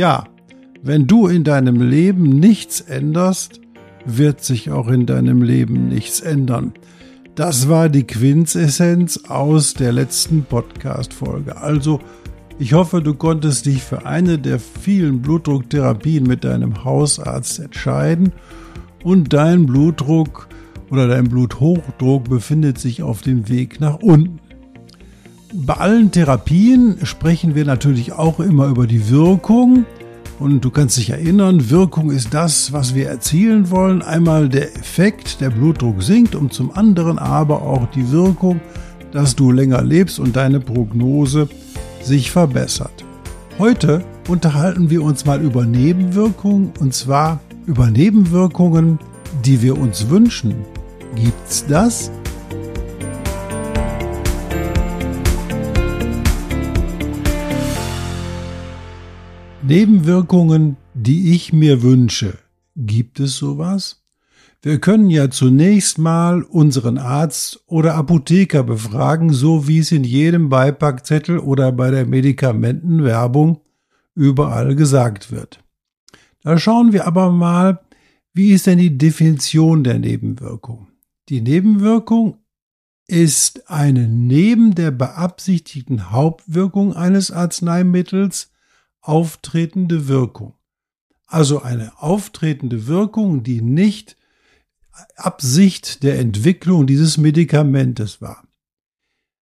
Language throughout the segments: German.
Ja, wenn du in deinem Leben nichts änderst, wird sich auch in deinem Leben nichts ändern. Das war die Quintessenz aus der letzten Podcast-Folge. Also, ich hoffe, du konntest dich für eine der vielen Blutdrucktherapien mit deinem Hausarzt entscheiden und dein Blutdruck oder dein Bluthochdruck befindet sich auf dem Weg nach unten. Bei allen Therapien sprechen wir natürlich auch immer über die Wirkung. Und du kannst dich erinnern, Wirkung ist das, was wir erzielen wollen. Einmal der Effekt, der Blutdruck sinkt und zum anderen aber auch die Wirkung, dass du länger lebst und deine Prognose sich verbessert. Heute unterhalten wir uns mal über Nebenwirkungen und zwar über Nebenwirkungen, die wir uns wünschen. Gibt's das? Nebenwirkungen, die ich mir wünsche. Gibt es sowas? Wir können ja zunächst mal unseren Arzt oder Apotheker befragen, so wie es in jedem Beipackzettel oder bei der Medikamentenwerbung überall gesagt wird. Da schauen wir aber mal, wie ist denn die Definition der Nebenwirkung? Die Nebenwirkung ist eine neben der beabsichtigten Hauptwirkung eines Arzneimittels auftretende Wirkung. Also eine auftretende Wirkung, die nicht Absicht der Entwicklung dieses Medikamentes war.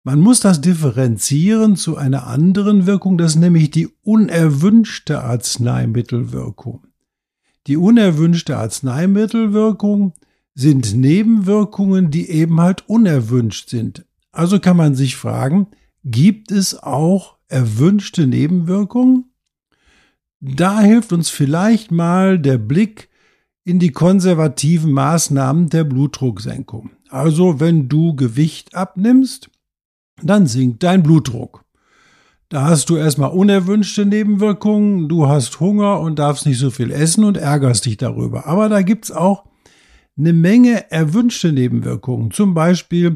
Man muss das differenzieren zu einer anderen Wirkung, das ist nämlich die unerwünschte Arzneimittelwirkung. Die unerwünschte Arzneimittelwirkung sind Nebenwirkungen, die eben halt unerwünscht sind. Also kann man sich fragen, gibt es auch erwünschte Nebenwirkungen? Da hilft uns vielleicht mal der Blick in die konservativen Maßnahmen der Blutdrucksenkung. Also wenn du Gewicht abnimmst, dann sinkt dein Blutdruck. Da hast du erstmal unerwünschte Nebenwirkungen, du hast Hunger und darfst nicht so viel essen und ärgerst dich darüber. Aber da gibt's auch eine Menge erwünschte Nebenwirkungen. Zum Beispiel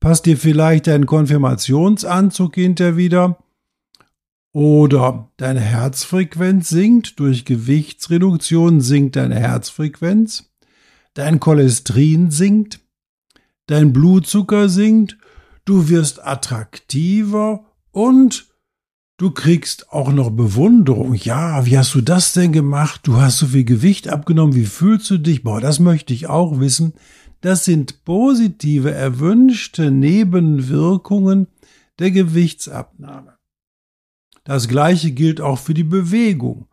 passt dir vielleicht dein Konfirmationsanzug hinter wieder oder deine Herzfrequenz sinkt, durch Gewichtsreduktion sinkt deine Herzfrequenz, dein Cholesterin sinkt, dein Blutzucker sinkt, du wirst attraktiver und du kriegst auch noch Bewunderung. Ja, wie hast du das denn gemacht? Du hast so viel Gewicht abgenommen, wie fühlst du dich? Boah, das möchte ich auch wissen. Das sind positive, erwünschte Nebenwirkungen der Gewichtsabnahme. Das gleiche gilt auch für die Bewegung.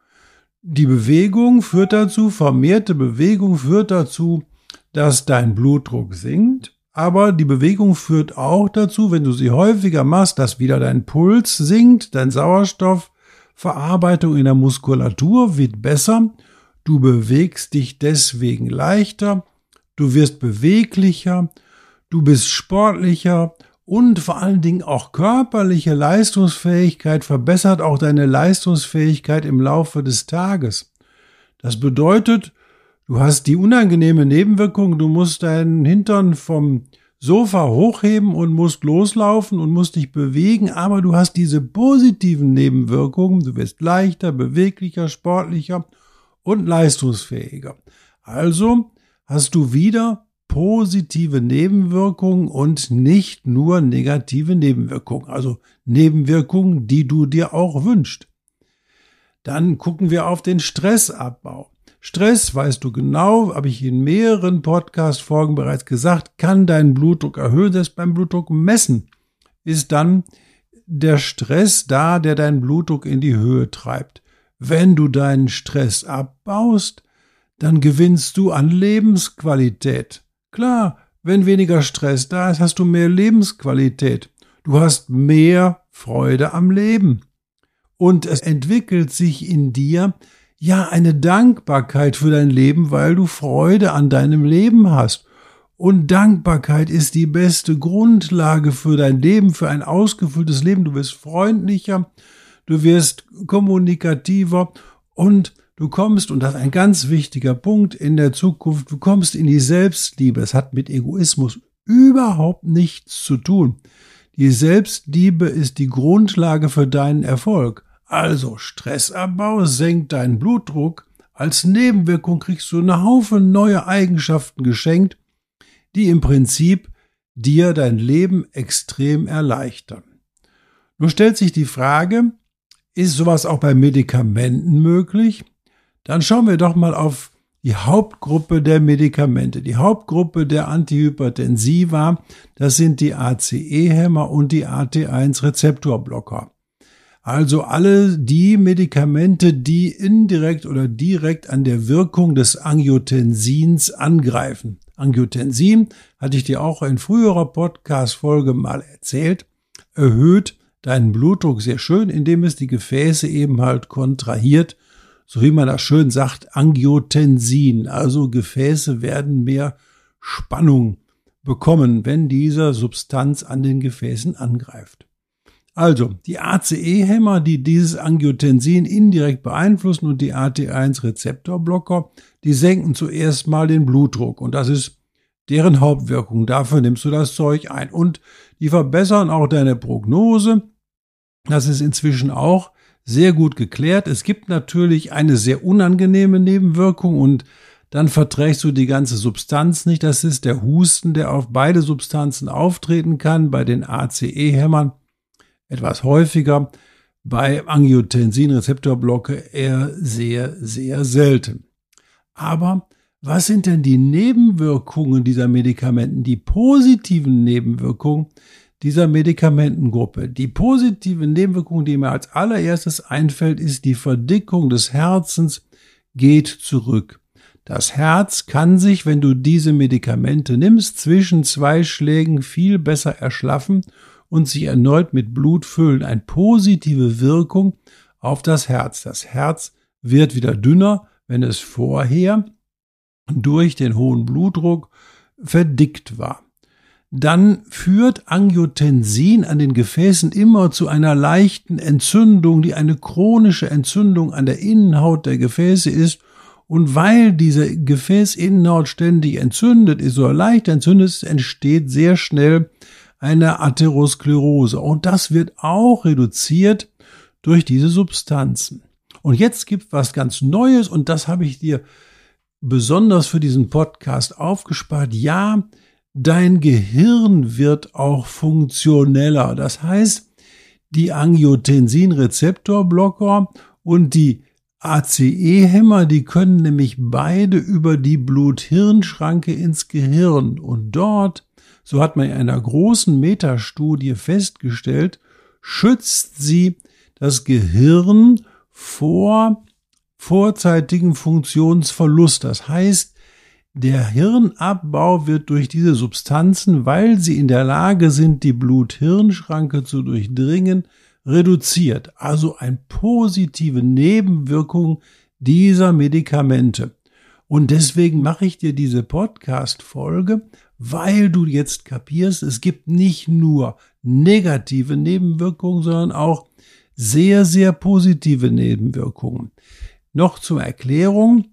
Die Bewegung führt dazu, vermehrte Bewegung führt dazu, dass dein Blutdruck sinkt. Aber die Bewegung führt auch dazu, wenn du sie häufiger machst, dass wieder dein Puls sinkt, dein Sauerstoffverarbeitung in der Muskulatur wird besser. Du bewegst dich deswegen leichter, du wirst beweglicher, du bist sportlicher und vor allen Dingen auch körperliche Leistungsfähigkeit verbessert auch deine Leistungsfähigkeit im Laufe des Tages. Das bedeutet, du hast die unangenehme Nebenwirkung, du musst deinen Hintern vom Sofa hochheben und musst loslaufen und musst dich bewegen, aber du hast diese positiven Nebenwirkungen, du wirst leichter, beweglicher, sportlicher und leistungsfähiger. Also hast du wieder positive Nebenwirkungen und nicht nur negative Nebenwirkungen. Also Nebenwirkungen, die du dir auch wünschst. Dann gucken wir auf den Stressabbau. Stress, weißt du genau, habe ich in mehreren Podcast-Folgen bereits gesagt, kann deinen Blutdruck erhöhen. Selbst beim Blutdruck messen ist dann der Stress da, der deinen Blutdruck in die Höhe treibt. Wenn du deinen Stress abbaust, dann gewinnst du an Lebensqualität. Klar, wenn weniger Stress da ist, hast du mehr Lebensqualität. Du hast mehr Freude am Leben. Und es entwickelt sich in dir ja eine Dankbarkeit für dein Leben, weil du Freude an deinem Leben hast. Und Dankbarkeit ist die beste Grundlage für dein Leben, für ein ausgefülltes Leben. Du wirst freundlicher, du wirst kommunikativer und du kommst, und das ist ein ganz wichtiger Punkt in der Zukunft, du kommst in die Selbstliebe. Es hat mit Egoismus überhaupt nichts zu tun. Die Selbstliebe ist die Grundlage für deinen Erfolg. Also Stressabbau senkt deinen Blutdruck. Als Nebenwirkung kriegst du eine Haufen neue Eigenschaften geschenkt, die im Prinzip dir dein Leben extrem erleichtern. Nun stellt sich die Frage, ist sowas auch bei Medikamenten möglich? Dann schauen wir doch mal auf die Hauptgruppe der Medikamente. Die Hauptgruppe der Antihypertensiva, das sind die ACE-Hämmer und die AT1-Rezeptorblocker. Also alle die Medikamente, die indirekt oder direkt an der Wirkung des Angiotensins angreifen. Angiotensin, hatte ich dir auch in früherer Podcast-Folge mal erzählt, erhöht deinen Blutdruck sehr schön, indem es die Gefäße eben halt kontrahiert, so wie man das schön sagt, Angiotensin. Also Gefäße werden mehr Spannung bekommen, wenn dieser Substanz an den Gefäßen angreift. Also, die ACE-Hämmer, die dieses Angiotensin indirekt beeinflussen und die AT1-Rezeptorblocker, die senken zuerst mal den Blutdruck und das ist deren Hauptwirkung. Dafür nimmst du das Zeug ein und die verbessern auch deine Prognose. Das ist inzwischen auch sehr gut geklärt. Es gibt natürlich eine sehr unangenehme Nebenwirkung und dann verträgst du die ganze Substanz nicht. Das ist der Husten, der auf beide Substanzen auftreten kann bei den ACE-Hämmern etwas häufiger, bei Angiotensin-Rezeptorblocke eher sehr, sehr selten. Aber was sind denn die Nebenwirkungen dieser Medikamenten, die positiven Nebenwirkungen dieser Medikamentengruppe? Die positiven Nebenwirkungen, die mir als allererstes einfällt, ist die Verdickung des Herzens geht zurück. Das Herz kann sich, wenn du diese Medikamente nimmst, zwischen zwei Schlägen viel besser erschlaffen und sich erneut mit Blut füllen. Eine positive Wirkung auf das Herz. Das Herz wird wieder dünner, wenn es vorher durch den hohen Blutdruck verdickt war. Dann führt Angiotensin an den Gefäßen immer zu einer leichten Entzündung, die eine chronische Entzündung an der Innenhaut der Gefäße ist. Und weil diese Gefäßinnenhaut ständig entzündet ist oder leicht entzündet ist, entsteht sehr schnell eine Atherosklerose. Und das wird auch reduziert durch diese Substanzen. Und jetzt gibt was ganz Neues und das habe ich dir besonders für diesen Podcast aufgespart. Ja, dein Gehirn wird auch funktioneller. Das heißt, die Angiotensin-Rezeptorblocker und die ACE-Hämmer, die können nämlich beide über die Blut-Hirn-Schranke ins Gehirn und dort so hat man in einer großen Metastudie festgestellt, schützt sie das Gehirn vor vorzeitigen Funktionsverlust. Das heißt, der Hirnabbau wird durch diese Substanzen, weil sie in der Lage sind, die Blut-Hirn-Schranke zu durchdringen, reduziert. Also eine positive Nebenwirkung dieser Medikamente. Und deswegen mache ich dir diese Podcast-Folge, weil du jetzt kapierst, es gibt nicht nur negative Nebenwirkungen, sondern auch sehr, sehr positive Nebenwirkungen. Noch zur Erklärung.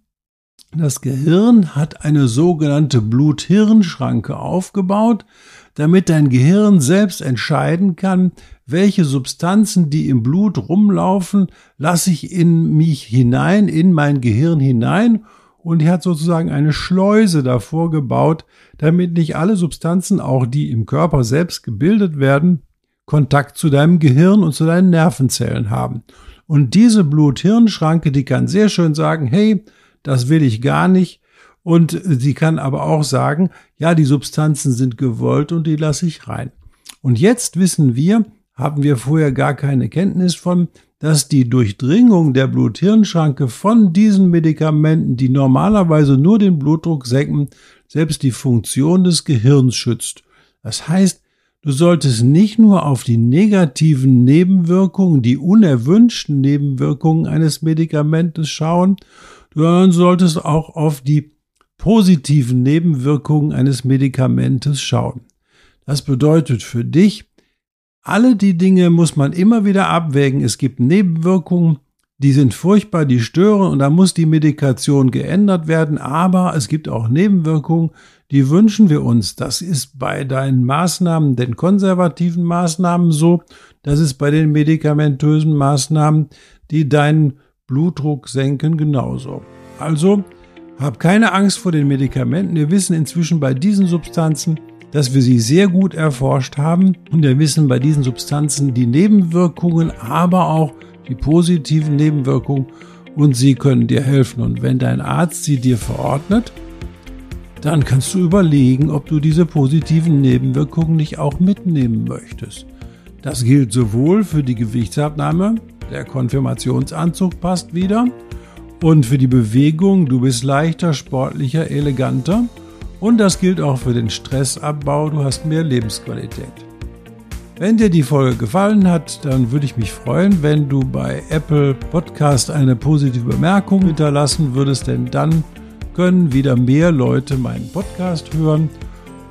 Das Gehirn hat eine sogenannte Blut-Hirn-Schranke aufgebaut, damit dein Gehirn selbst entscheiden kann, welche Substanzen, die im Blut rumlaufen, lasse ich in mich hinein, in mein Gehirn hinein und er hat sozusagen eine Schleuse davor gebaut, damit nicht alle Substanzen, auch die im Körper selbst gebildet werden, Kontakt zu deinem Gehirn und zu deinen Nervenzellen haben. Und diese Blut-Hirn-Schranke, die kann sehr schön sagen, hey, das will ich gar nicht. Und sie kann aber auch sagen, ja, die Substanzen sind gewollt und die lasse ich rein. Und jetzt wissen wir, haben wir vorher gar keine Kenntnis von, dass die Durchdringung der Blut-Hirn-Schranke von diesen Medikamenten, die normalerweise nur den Blutdruck senken, selbst die Funktion des Gehirns schützt. Das heißt, Du solltest nicht nur auf die negativen Nebenwirkungen, die unerwünschten Nebenwirkungen eines Medikamentes schauen, sondern solltest auch auf die positiven Nebenwirkungen eines Medikamentes schauen. Das bedeutet für dich, alle die Dinge muss man immer wieder abwägen. Es gibt Nebenwirkungen, die sind furchtbar, die stören und da muss die Medikation geändert werden, aber es gibt auch Nebenwirkungen, die wünschen wir uns. Das ist bei deinen Maßnahmen, den konservativen Maßnahmen so, das ist bei den medikamentösen Maßnahmen, die deinen Blutdruck senken, genauso. Also, hab keine Angst vor den Medikamenten. Wir wissen inzwischen bei diesen Substanzen, dass wir sie sehr gut erforscht haben und wir wissen bei diesen Substanzen die Nebenwirkungen, aber auch die positiven Nebenwirkungen und sie können dir helfen. Und wenn dein Arzt sie dir verordnet, dann kannst du überlegen, ob du diese positiven Nebenwirkungen nicht auch mitnehmen möchtest. Das gilt sowohl für die Gewichtsabnahme, der Konfirmationsanzug passt wieder, und für die Bewegung, du bist leichter, sportlicher, eleganter. Und das gilt auch für den Stressabbau, du hast mehr Lebensqualität. Wenn dir die Folge gefallen hat, dann würde ich mich freuen, wenn du bei Apple Podcast eine positive Bemerkung hinterlassen würdest, denn dann können wieder mehr Leute meinen Podcast hören.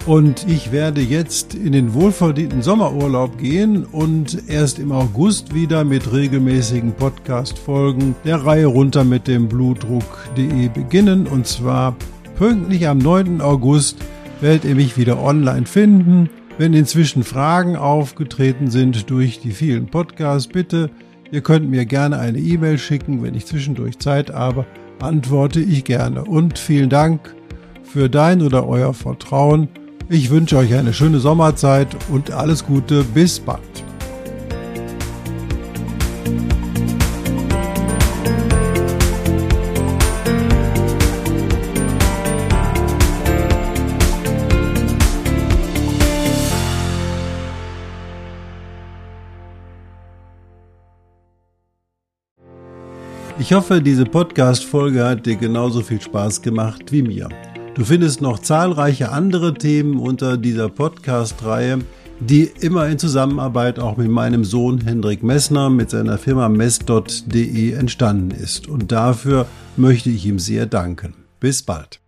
Und ich werde jetzt in den wohlverdienten Sommerurlaub gehen und erst im August wieder mit regelmäßigen Podcast-Folgen der Reihe runter mit dem Blutdruck.de beginnen. Und zwar pünktlich am 9. August werdet ihr mich wieder online finden. Wenn inzwischen Fragen aufgetreten sind durch die vielen Podcasts, bitte, ihr könnt mir gerne eine E-Mail schicken, wenn ich zwischendurch Zeit habe antworte ich gerne. Und vielen Dank für dein oder euer Vertrauen. Ich wünsche euch eine schöne Sommerzeit und alles Gute. Bis bald. Ich hoffe, diese Podcast-Folge hat dir genauso viel Spaß gemacht wie mir. Du findest noch zahlreiche andere Themen unter dieser Podcast-Reihe, die immer in Zusammenarbeit auch mit meinem Sohn Hendrik Messner mit seiner Firma mess.de entstanden ist. Und dafür möchte ich ihm sehr danken. Bis bald.